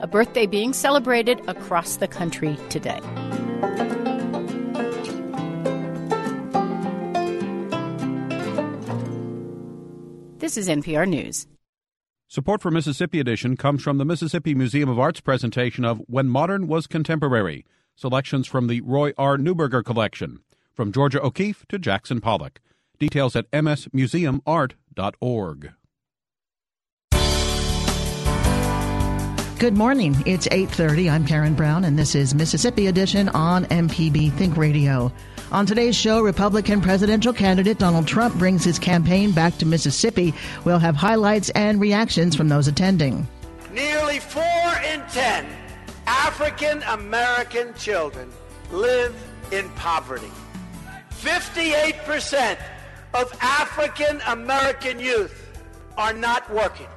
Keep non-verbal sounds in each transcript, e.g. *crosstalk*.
A birthday being celebrated across the country today. This is NPR News. Support for Mississippi Edition comes from the Mississippi Museum of Art's presentation of When Modern Was Contemporary, selections from the Roy R. Neuberger collection, from Georgia O'Keeffe to Jackson Pollock. Details at msmuseumart.org. Good morning. It's 8:30. I'm Karen Brown and this is Mississippi Edition on MPB Think Radio. On today's show, Republican presidential candidate Donald Trump brings his campaign back to Mississippi. We'll have highlights and reactions from those attending. Nearly 4 in 10 African American children live in poverty. 58% of African American youth are not working.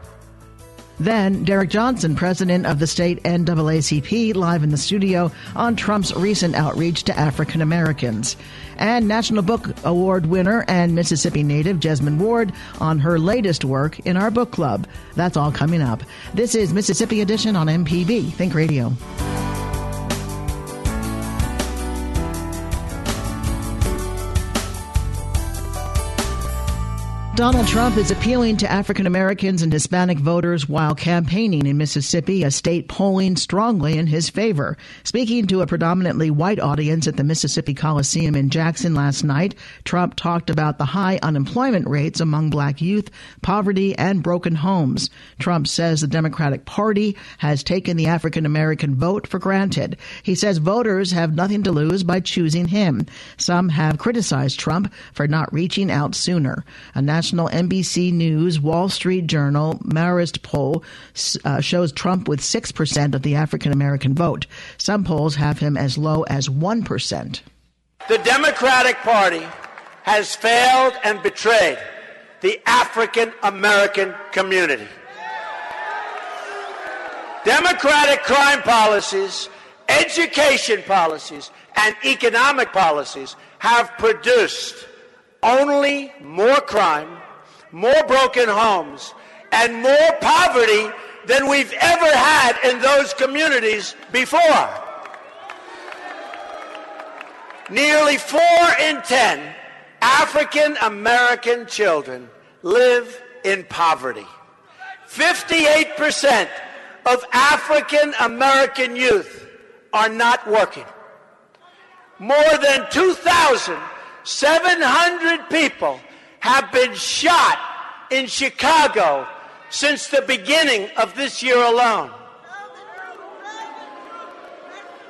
Then, Derrick Johnson, president of the state NAACP, live in the studio on Trump's recent outreach to African Americans. And National Book Award winner and Mississippi native Jesmyn Ward on her latest work in our book club. That's all coming up. This is Mississippi Edition on MPB Think Radio. Donald Trump is appealing to African Americans and Hispanic voters while campaigning in Mississippi, a state polling strongly in his favor. Speaking to a predominantly white audience at the Mississippi Coliseum in Jackson last night, Trump talked about the high unemployment rates among black youth, poverty, and broken homes. Trump says the Democratic Party has taken the African American vote for granted. He says voters have nothing to lose by choosing him. Some have criticized Trump for not reaching out sooner. A national national NBC News Wall Street Journal Marist poll uh, shows Trump with 6% of the African American vote. Some polls have him as low as 1%. The Democratic Party has failed and betrayed the African American community. Democratic crime policies, education policies, and economic policies have produced only more crime, more broken homes, and more poverty than we've ever had in those communities before. Nearly four in ten African American children live in poverty. 58% of African American youth are not working. More than 2,000 700 people have been shot in Chicago since the beginning of this year alone.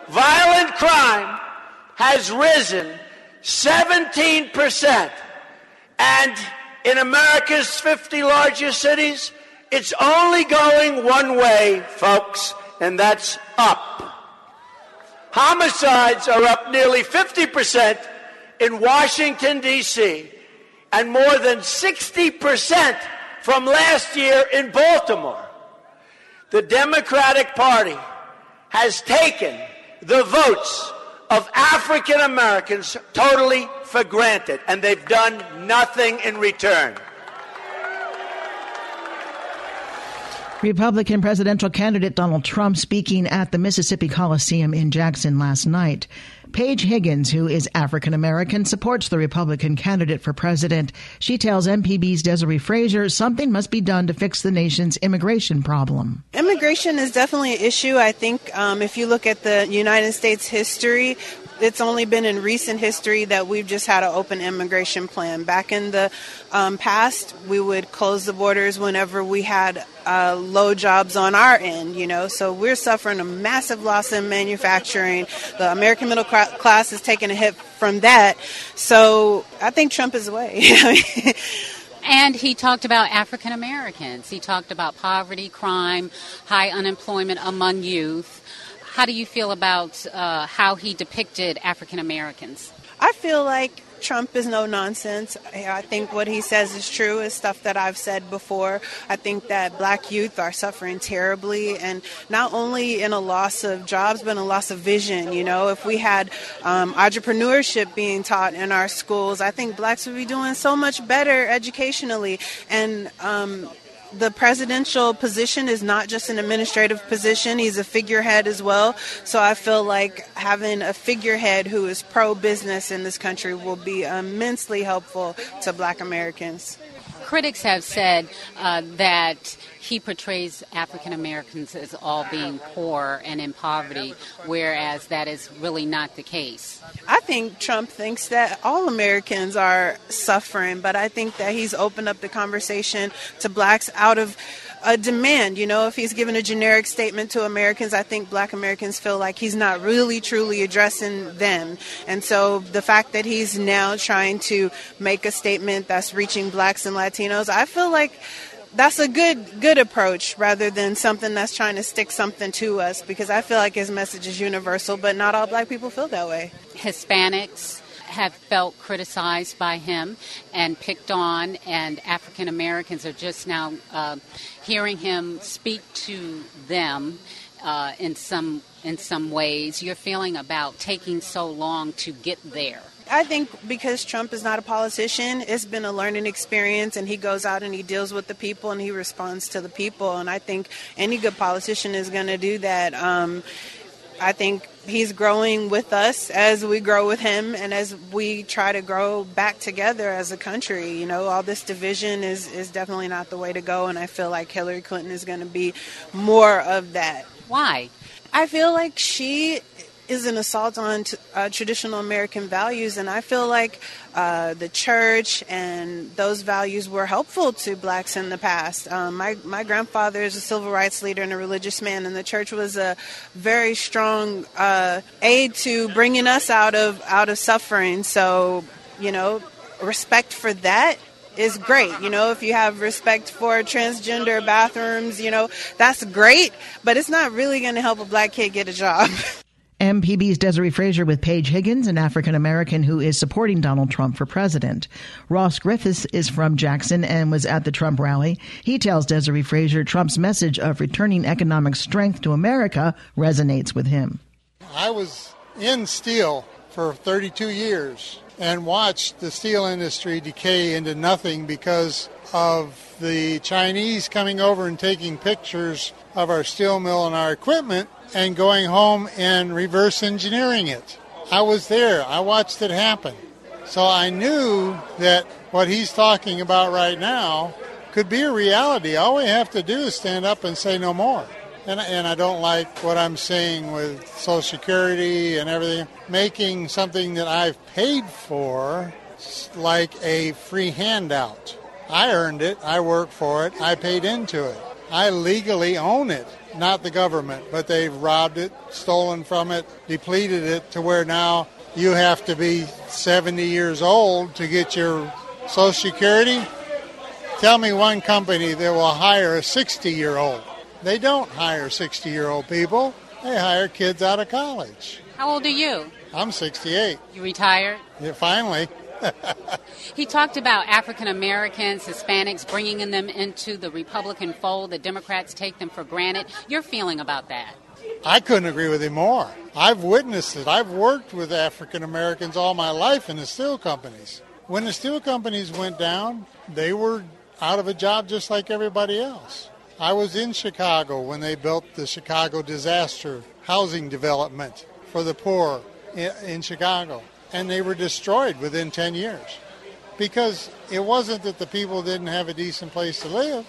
Violent crime has risen 17%. And in America's 50 largest cities, it's only going one way, folks, and that's up. Homicides are up nearly 50% in Washington, D.C., and more than 60% from last year in Baltimore. The Democratic Party has taken the votes of African Americans totally for granted, and they've done nothing in return. Republican presidential candidate Donald Trump speaking at the Mississippi Coliseum in Jackson last night. Paige Higgins, who is African American, supports the Republican candidate for president. She tells MPB's Desare Frazier something must be done to fix the nation's immigration problem. Immigration is definitely an issue. I think um, if you look at the United States history, it's only been in recent history that we've just had an open immigration plan. Back in the um, past, we would close the borders whenever we had uh, low jobs on our end, you know. So we're suffering a massive loss in manufacturing. The American middle class is taking a hit from that. So I think Trump is the way. *laughs* And he talked about African Americans. He talked about poverty, crime, high unemployment among youth. How do you feel about uh, how he depicted African Americans? I feel like Trump is no nonsense. I think what he says is true, is stuff that I've said before. I think that black youth are suffering terribly, and not only in a loss of jobs, but in a loss of vision. You know, if we had um, entrepreneurship being taught in our schools, I think blacks would be doing so much better educationally. And um, the presidential position is not just an administrative position, he's a figurehead as well. So I feel like having a figurehead who is pro business in this country will be immensely helpful to black Americans critics have said uh, that he portrays African Americans as all being poor and in poverty, whereas that is really not the case. I think Trump thinks that all Americans are suffering, but I think that he's opened up the conversation to blacks out of a demand. You know, if he's given a generic statement to Americans, I think black Americans feel like he's not really truly addressing them. And so the fact that he's now trying to make a statement that's reaching blacks and Latinos, I feel like that's a good good approach rather than something that's trying to stick something to us because I feel like his message is universal, but not all black people feel that way. Hispanics have felt criticized by him and picked on, and African Americans are just now uh, hearing him speak to them uh, in some in some ways. Your feeling about taking so long to get there. I think because Trump is not a politician, it's been a learning experience, and he goes out and he deals with the people and he responds to the people. And I think any good politician is going to do that. Um, I think he's growing with us as we grow with him and as we try to grow back together as a country. You know, all this division is, is definitely not the way to go, and I feel like Hillary Clinton is going to be more of that. Why? I feel like she is an assault on t- uh, traditional American values, and I feel like uh, the church and those values were helpful to blacks in the past. Um, my my grandfather is a civil rights leader and a religious man, and the church was a very strong uh, aid to bringing us out of out of suffering. So, you know, respect for that is great. You know, if you have respect for transgender bathrooms, you know, that's great, but it's not really going to help a black kid get a job. *laughs* MPB's Desare Frazier with Paige Higgins, an African American who is supporting Donald Trump for president. Ross Griffiths is from Jackson and was at the Trump rally. He tells Desare Frazier Trump's message of returning economic strength to America resonates with him. I was in steel for 32 years and watched the steel industry decay into nothing because of the Chinese coming over and taking pictures of our steel mill and our equipment and going home and reverse engineering it. I was there, I watched it happen. So I knew that what he's talking about right now could be a reality. All we have to do is stand up and say no more. And, and I don't like what I'm seeing with Social Security and everything, making something that I've paid for like a free handout. I earned it, I worked for it, I paid into it. I legally own it not the government, but they've robbed it, stolen from it, depleted it to where now you have to be 70 years old to get your Social Security. Tell me one company that will hire a 60 year old. They don't hire 60 year old people, they hire kids out of college. How old are you? I'm 68. You retired? Yeah, finally. He talked about African Americans, Hispanics, bringing them into the Republican fold. The Democrats take them for granted. Your feeling about that? I couldn't agree with him more. I've witnessed it. I've worked with African Americans all my life in the steel companies. When the steel companies went down, they were out of a job just like everybody else. I was in Chicago when they built the Chicago Disaster Housing Development for the poor in, Chicago, and they were destroyed within 10 years because it wasn't that the people didn't have a decent place to live,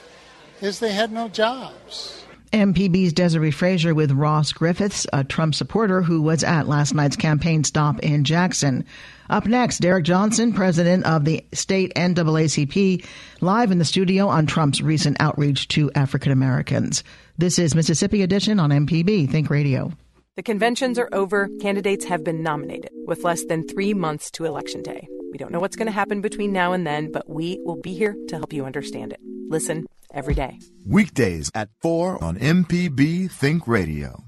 is they had no jobs. MPB's Desare Frazier with Ross Griffiths, a Trump supporter who was at last night's campaign stop in Jackson. Up next, Derrick Johnson, president of the state NAACP, live in the studio on Trump's recent outreach to African Americans. This is Mississippi Edition on MPB Think Radio. The conventions are over. Candidates have been nominated with less than three months to Election Day. We don't know what's going to happen between now and then, but we will be here to help you understand it. Listen every day. Weekdays at 4 on MPB Think Radio.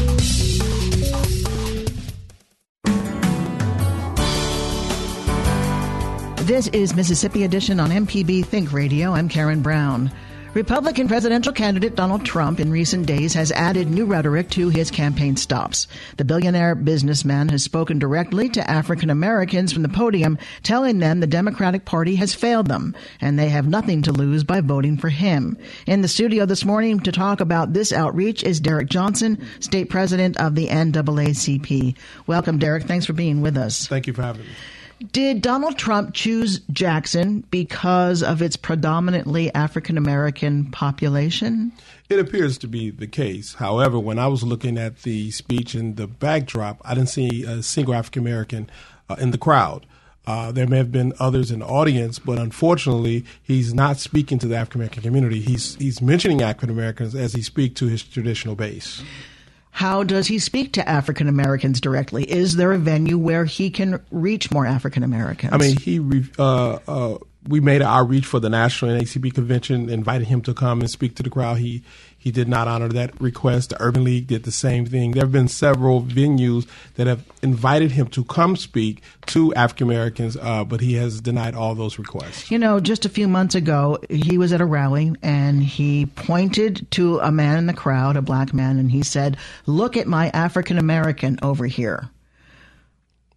This is Mississippi Edition on MPB Think Radio. I'm Karen Brown. Republican presidential candidate Donald Trump in recent days has added new rhetoric to his campaign stops. The billionaire businessman has spoken directly to African Americans from the podium, telling them the Democratic Party has failed them and they have nothing to lose by voting for him. In the studio this morning to talk about this outreach is Derrick Johnson, state president of the NAACP. Welcome, Derrick. Thanks for being with us. Thank you for having me. Did Donald Trump choose Jackson because of its predominantly African American population? It appears to be the case. However, when I was looking at the speech and the backdrop, I didn't see a single African American uh, in the crowd. Uh, there may have been others in the audience, but unfortunately, he's not speaking to the African American community. He's he's mentioning African Americans as he speaks to his traditional base. How does he speak to African Americans directly? Is there a venue where he can reach more African Americans? I mean, he uh, uh, we made an outreach for the National NAACP convention, invited him to come and speak to the crowd. He he did not honor that request. The Urban League did the same thing. There have been several venues that have invited him to come speak to African Americans, uh, but he has denied all those requests. You know, just a few months ago, he was at a rally and he pointed to a man in the crowd, a black man, and he said, "Look at my African American over here."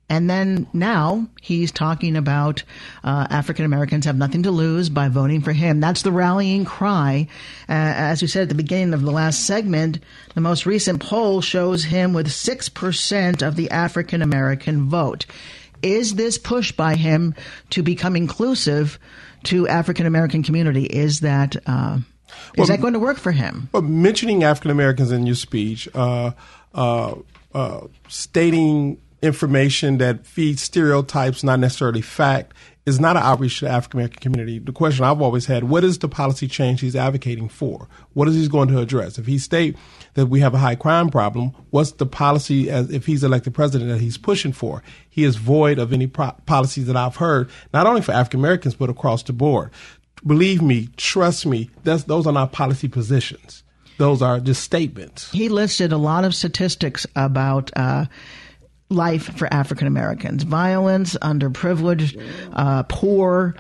And then now he's talking about uh, African Americans have nothing to lose by voting for him. That's the rallying cry. Uh, as we said at the beginning of the last segment, the most recent poll shows him with 6% of the African American vote. Is this push by him to become inclusive to African American community? Is that uh, is well, that going to work for him? Well, mentioning African Americans in your speech, uh, uh, uh, stating information that feeds stereotypes, not necessarily fact, is not an outreach to the African American community. The question I've always had, what is the policy change he's advocating for? What is he going to address? If he state that we have a high crime problem, what's the policy as if he's elected president that he's pushing for? He is void of any pro- policies that I've heard, not only for African Americans, but across the board. Believe me, trust me, those are not policy positions. Those are just statements. He listed a lot of statistics about uh, life for African Americans violence, underprivileged, uh, poor,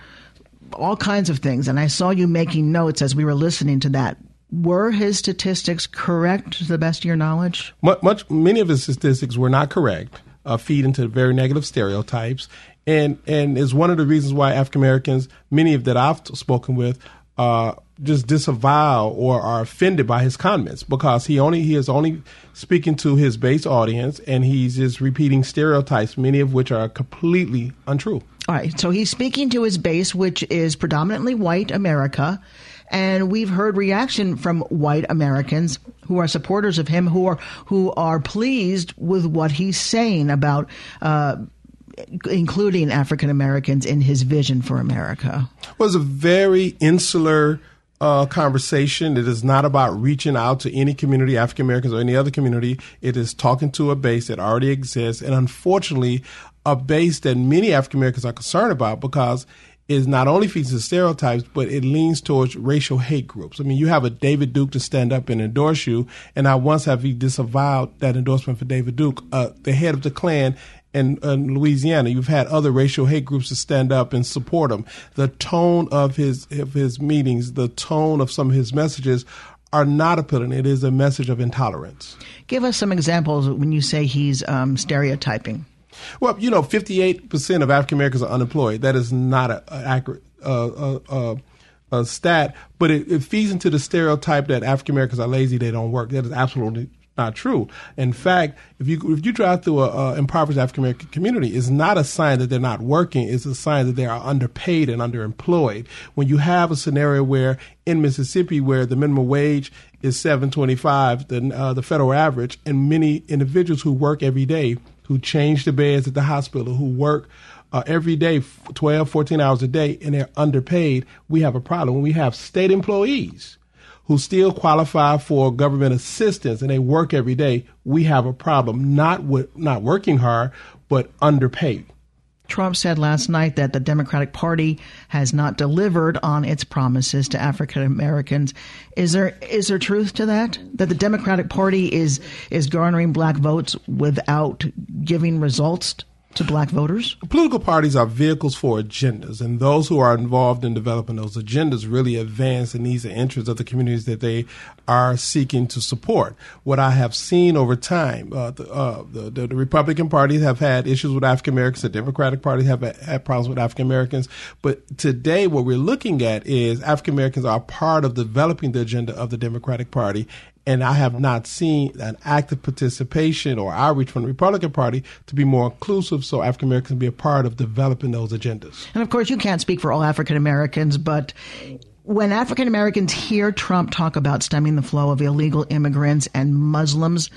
all kinds of things. And I saw you making notes as we were listening to that. Were his statistics correct to the best of your knowledge? Much, many of his statistics were not correct, uh, feed into very negative stereotypes. And, and is one of the reasons why African Americans, many of that I've spoken with, uh, just disavow or are offended by his comments because he only he is only speaking to his base audience and he's just repeating stereotypes, many of which are completely untrue. All right, so he's speaking to his base, which is predominantly white America. And we've heard reaction from white Americans who are supporters of him, who are who are pleased with what he's saying about uh, including African Americans in his vision for America. It was a very insular uh, conversation. It is not about reaching out to any community, African Americans or any other community. It is talking to a base that already exists, and unfortunately, a base that many African Americans are concerned about because is not only feeds the stereotypes, but it leans towards racial hate groups. I mean, you have a David Duke to stand up and endorse you, and I once have disavowed that endorsement for David Duke, uh, the head of the Klan in, in, Louisiana. You've had other racial hate groups to stand up and support him. The tone of his of his meetings, the tone of some of his messages are not appealing. It is a message of intolerance. Give us some examples when you say he's um, stereotyping. Well, you know, 58% of African Americans are unemployed. That is not an accurate uh, uh, uh, stat, but it, it, feeds into the stereotype that African Americans are lazy, they don't work. That is absolutely not true. In fact, if you if you drive through a, a impoverished African American community, it's not a sign that they're not working. It's a sign that they are underpaid and underemployed. When you have a scenario where in Mississippi, where the minimum wage is seven twenty five, the uh, the federal average, and many individuals who work every day who change the beds at the hospital, who work uh, every day, 12, 14 hours a day, and they're underpaid, we have a problem. When we have state employees who still qualify for government assistance and they work every day, we have a problem, not with not working hard, but underpaid. Trump said last night that the Democratic Party has not delivered on its promises to African Americans. Is there is there truth to that? That the Democratic Party is is garnering black votes without giving results to black voters? Political parties are vehicles for agendas, and those who are involved in developing those agendas really advance the needs and interests of the communities that they are seeking to support. What I have seen over time, uh, the, uh, the, the, the, Republican parties have had issues with African Americans, the Democratic Party have had problems with African Americans, but today what we're looking at is African Americans are part of developing the agenda of the Democratic Party, and I have not seen an active participation or outreach from the Republican Party to be more inclusive so African Americans can be a part of developing those agendas. And of course, you can't speak for all African Americans, but when African Americans hear Trump talk about stemming the flow of illegal immigrants and Muslims,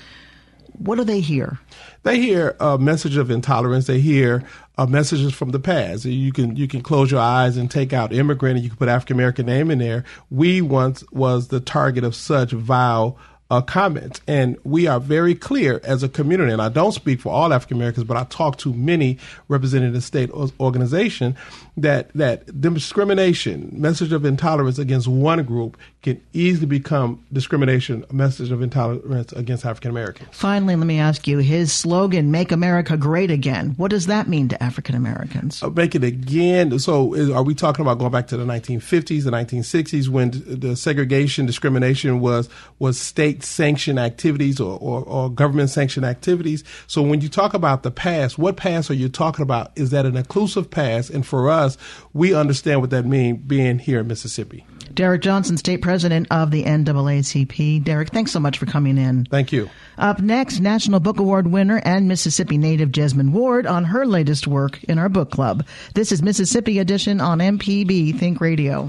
what do they hear? They hear a message of intolerance. They hear uh, messages from the past. You can you can close your eyes and take out immigrant, and you can put African American name in there. We once was the target of such vile uh, comments. And we are very clear as a community, and I don't speak for all African Americans, but I talk to many representing the state organization that that discrimination, message of intolerance against one group can easily become discrimination, message of intolerance against African Americans. Finally, let me ask you his slogan, Make America Great Again. What does that mean to African Americans? Uh, make it again. So, is, are we talking about going back to the 1950s, the 1960s, when the segregation, discrimination was, was state sanctioned activities or, or, or government sanctioned activities? So, when you talk about the past, what past are you talking about? Is that an inclusive past? And for us, we understand what that means being here in Mississippi. Derrick Johnson, State President of the NAACP. Derrick, thanks so much for coming in. Thank you. Up next, National Book Award winner and Mississippi native Jesmyn Ward on her latest work in our book club. This is Mississippi Edition on MPB Think Radio.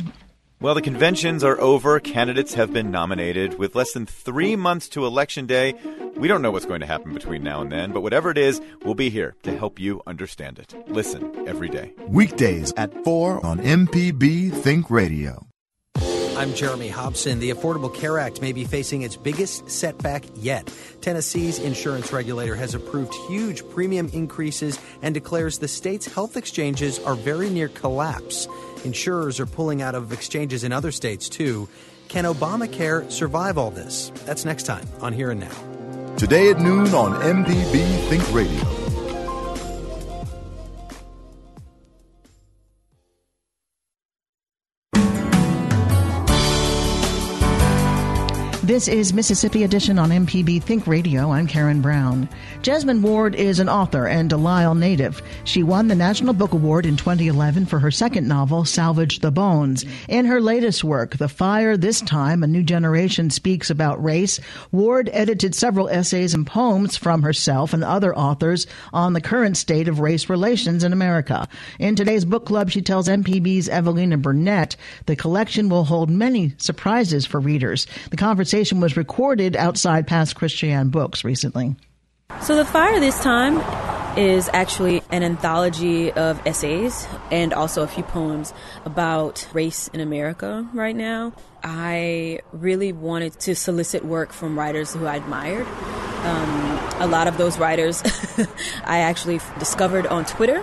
Well, the conventions are over. Candidates have been nominated. With less than three months to Election Day, we don't know what's going to happen between now and then, but whatever it is, we'll be here to help you understand it. Listen every day. Weekdays at 4 on MPB Think Radio. I'm Jeremy Hobson. The Affordable Care Act may be facing its biggest setback yet. Tennessee's insurance regulator has approved huge premium increases and declares the state's health exchanges are very near collapse. Insurers are pulling out of exchanges in other states too. Can Obamacare survive all this? That's next time on Here and Now. Today at noon on MPB Think Radio. This is Mississippi Edition on MPB Think Radio. I'm Karen Brown. Jesmyn Ward is an author and Delisle native. She won the National Book Award in 2011 for her second novel, Salvage the Bones. In her latest work, The Fire This Time, A New Generation Speaks About Race, Ward edited several essays and poems from herself and other authors on the current state of race relations in America. In today's book club, she tells MPB's Evelina Burnett the collection will hold many surprises for readers. The conversation conversation was recorded outside Pass Christian Books recently. So, The Fire this time is actually an anthology of essays and also a few poems about race in America right now. I really wanted to solicit work from writers who I admired. Um, a lot of those writers *laughs* I actually discovered on Twitter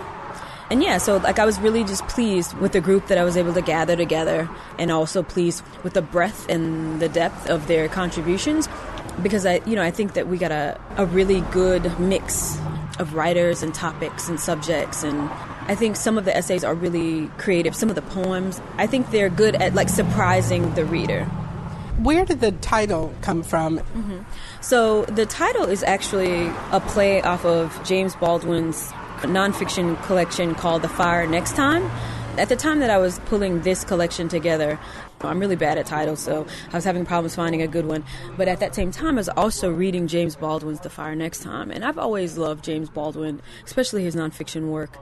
And yeah, so like I was really just pleased with the group that I was able to gather together and also pleased with the breadth and the depth of their contributions because I, you know, I think that we got a, a really good mix of writers and topics and subjects and I think some of the essays are really creative. Some of the poems, I think they're good at like surprising the reader. Where did the title come from? Mm-hmm. So the title is actually a play off of James Baldwin's nonfiction collection called The Fire Next Time. At the time that I was pulling this collection together, I'm really bad at titles, so I was having problems finding a good one. But at that same time, I was also reading James Baldwin's The Fire Next Time, and I've always loved James Baldwin, especially his nonfiction work.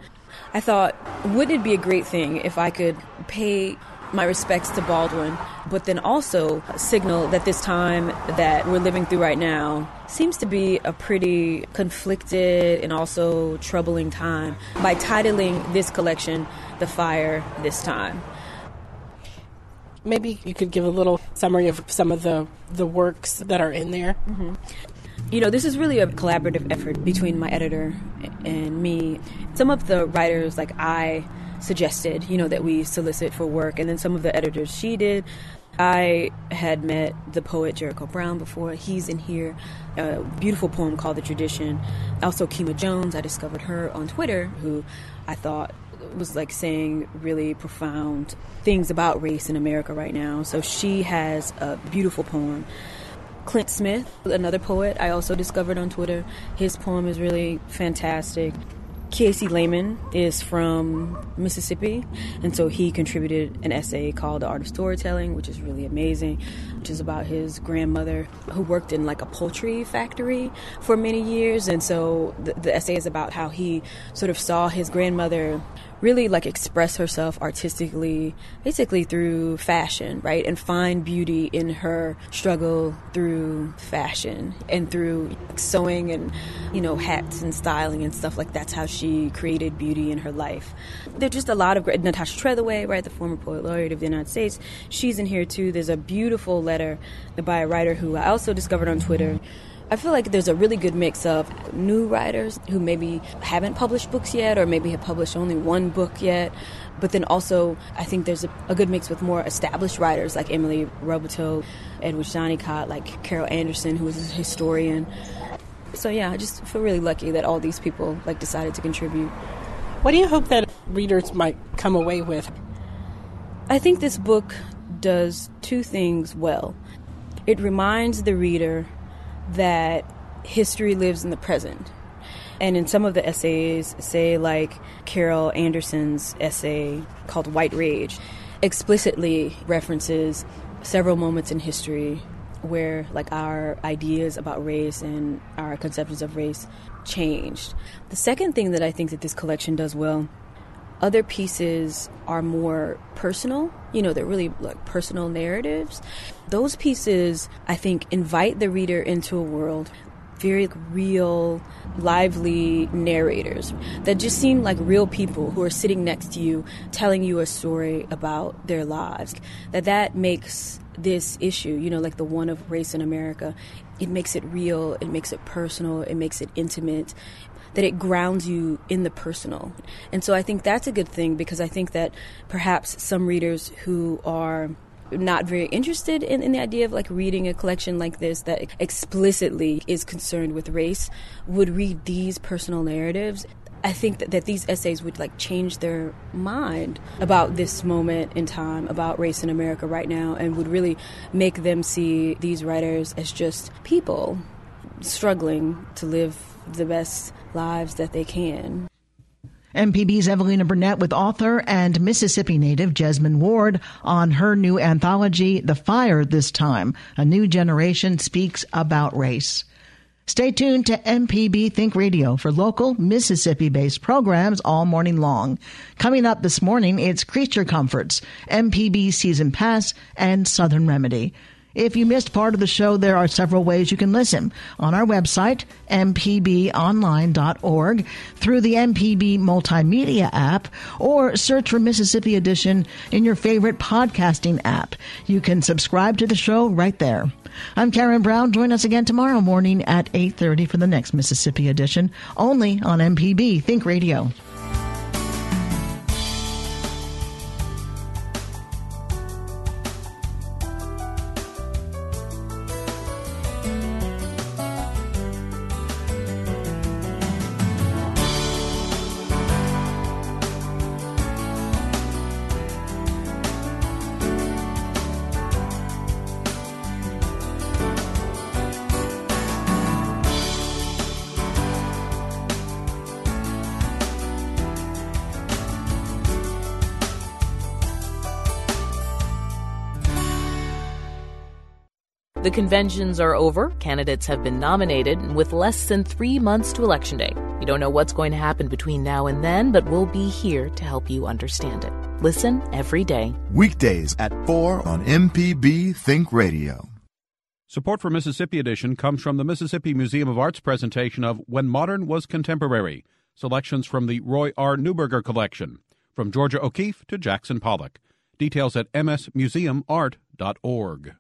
I thought, wouldn't it be a great thing if I could pay my respects to Baldwin, but then also signal that this time that we're living through right now seems to be a pretty conflicted and also troubling time by titling this collection The Fire This Time. Maybe you could give a little summary of some of the, the works that are in there. Mm-hmm. You know, this is really a collaborative effort between my editor and me. Some of the writers, like I, suggested, you know, that we solicit for work, and then some of the editors she did. I had met the poet Jericho Brown before. He's in here. A beautiful poem called The Tradition. Also, Kima Jones, I discovered her on Twitter, who I thought was like saying really profound things about race in America right now. So she has a beautiful poem. Clint Smith, another poet I also discovered on Twitter. His poem is really fantastic. Kiese Laymon is from Mississippi, and so he contributed an essay called The Art of Storytelling, which is really amazing, which is about his grandmother who worked in like a poultry factory for many years. And so the, the essay is about how he sort of saw his grandmother really like express herself artistically, basically through fashion, right? And find beauty in her struggle through fashion and through sewing and, you know, hats and styling and stuff like that's how she created beauty in her life. There's just a lot of great, Natasha Trethewey, right, the former poet laureate of the United States, she's in here too. There's a beautiful letter by a writer who I also discovered on Twitter. I feel like there's a really good mix of new writers who maybe haven't published books yet or maybe have published only one book yet. But then also, I think there's a, a good mix with more established writers like Emily Raboteau, Edward Honeycutt, like Carol Anderson, who is a historian. So yeah, I just feel really lucky that all these people like decided to contribute. What do you hope that readers might come away with? I think this book does two things well. It reminds the reader that history lives in the present. And in some of the essays, say like Carol Anderson's essay called White Rage, explicitly references several moments in history where like our ideas about race and our conceptions of race changed. The second thing that I think that this collection does well other pieces are more personal. You know, they're really like personal narratives. Those pieces, I think, invite the reader into a world very real, lively narrators that just seem like real people who are sitting next to you telling you a story about their lives. That that makes this issue, you know, like the one of race in America, it makes it real, it makes it personal, it makes it intimate, that it grounds you in the personal. And so I think that's a good thing because I think that perhaps some readers who are not very interested in, in the idea of like reading a collection like this that explicitly is concerned with race would read these personal narratives I think that, that these essays would like change their mind about this moment in time, about race in America right now, and would really make them see these writers as just people struggling to live the best lives that they can. MPB's Evelina Burnett with author and Mississippi native Jesmyn Ward on her new anthology, The Fire This Time. A New Generation Speaks About Race. Stay tuned to MPB Think Radio for local Mississippi based programs all morning long. Coming up this morning, it's Creature Comforts, MPB Season Pass, and Southern Remedy. If you missed part of the show, there are several ways you can listen on our website, mpbonline.org, through the MPB Multimedia app, or search for Mississippi Edition in your favorite podcasting app. You can subscribe to the show right there. I'm Karen Brown. Join us again tomorrow morning at 8:30 for the next Mississippi Edition, only on MPB Think Radio. The conventions are over, candidates have been nominated, and with less than three months to Election Day, You don't know what's going to happen between now and then, but we'll be here to help you understand it. Listen every day. Weekdays at 4 on MPB Think Radio. Support for Mississippi Edition comes from the Mississippi Museum of Art's presentation of When Modern Was Contemporary, selections from the Roy R. Neuberger collection, from Georgia O'Keeffe to Jackson Pollock. Details at msmuseumart.org.